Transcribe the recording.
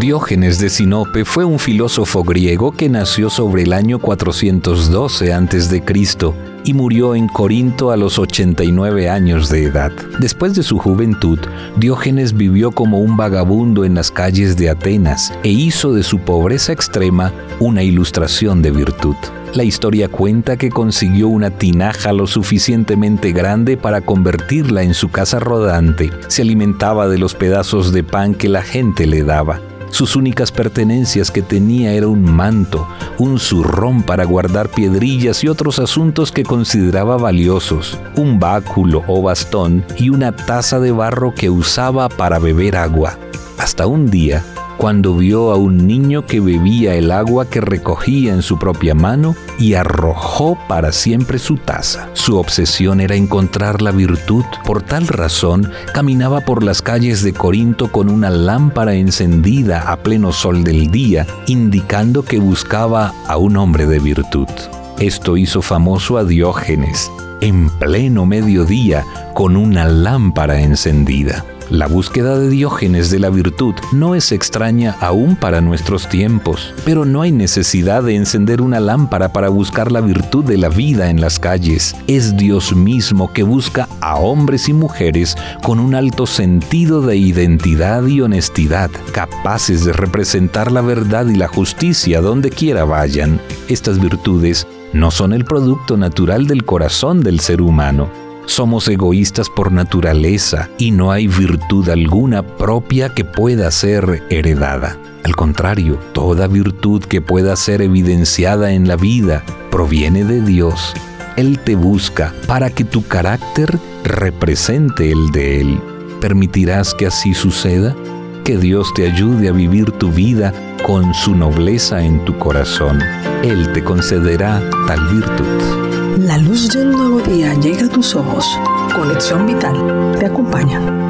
Diógenes de Sinope fue un filósofo griego que nació sobre el año 412 a.C. y murió en Corinto a los 89 años de edad. Después de su juventud, Diógenes vivió como un vagabundo en las calles de Atenas e hizo de su pobreza extrema una ilustración de virtud. La historia cuenta que consiguió una tinaja lo suficientemente grande para convertirla en su casa rodante. Se alimentaba de los pedazos de pan que la gente le daba. Sus únicas pertenencias que tenía era un manto, un zurrón para guardar piedrillas y otros asuntos que consideraba valiosos, un báculo o bastón y una taza de barro que usaba para beber agua. Hasta un día, cuando vio a un niño que bebía el agua que recogía en su propia mano y arrojó para siempre su taza. Su obsesión era encontrar la virtud. Por tal razón, caminaba por las calles de Corinto con una lámpara encendida a pleno sol del día, indicando que buscaba a un hombre de virtud. Esto hizo famoso a Diógenes, en pleno mediodía, con una lámpara encendida. La búsqueda de Diógenes de la virtud no es extraña aún para nuestros tiempos, pero no hay necesidad de encender una lámpara para buscar la virtud de la vida en las calles. Es Dios mismo que busca a hombres y mujeres con un alto sentido de identidad y honestidad, capaces de representar la verdad y la justicia donde quiera vayan. Estas virtudes no son el producto natural del corazón del ser humano, somos egoístas por naturaleza y no hay virtud alguna propia que pueda ser heredada. Al contrario, toda virtud que pueda ser evidenciada en la vida proviene de Dios. Él te busca para que tu carácter represente el de Él. ¿Permitirás que así suceda? Que Dios te ayude a vivir tu vida con su nobleza en tu corazón. Él te concederá tal virtud. La luz de un nuevo día llega a tus ojos. Conexión Vital te acompaña.